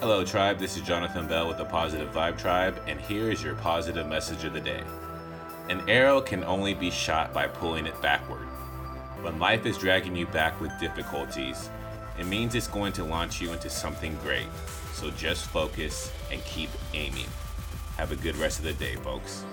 Hello, Tribe. This is Jonathan Bell with the Positive Vibe Tribe, and here is your positive message of the day. An arrow can only be shot by pulling it backward. When life is dragging you back with difficulties, it means it's going to launch you into something great. So just focus and keep aiming. Have a good rest of the day, folks.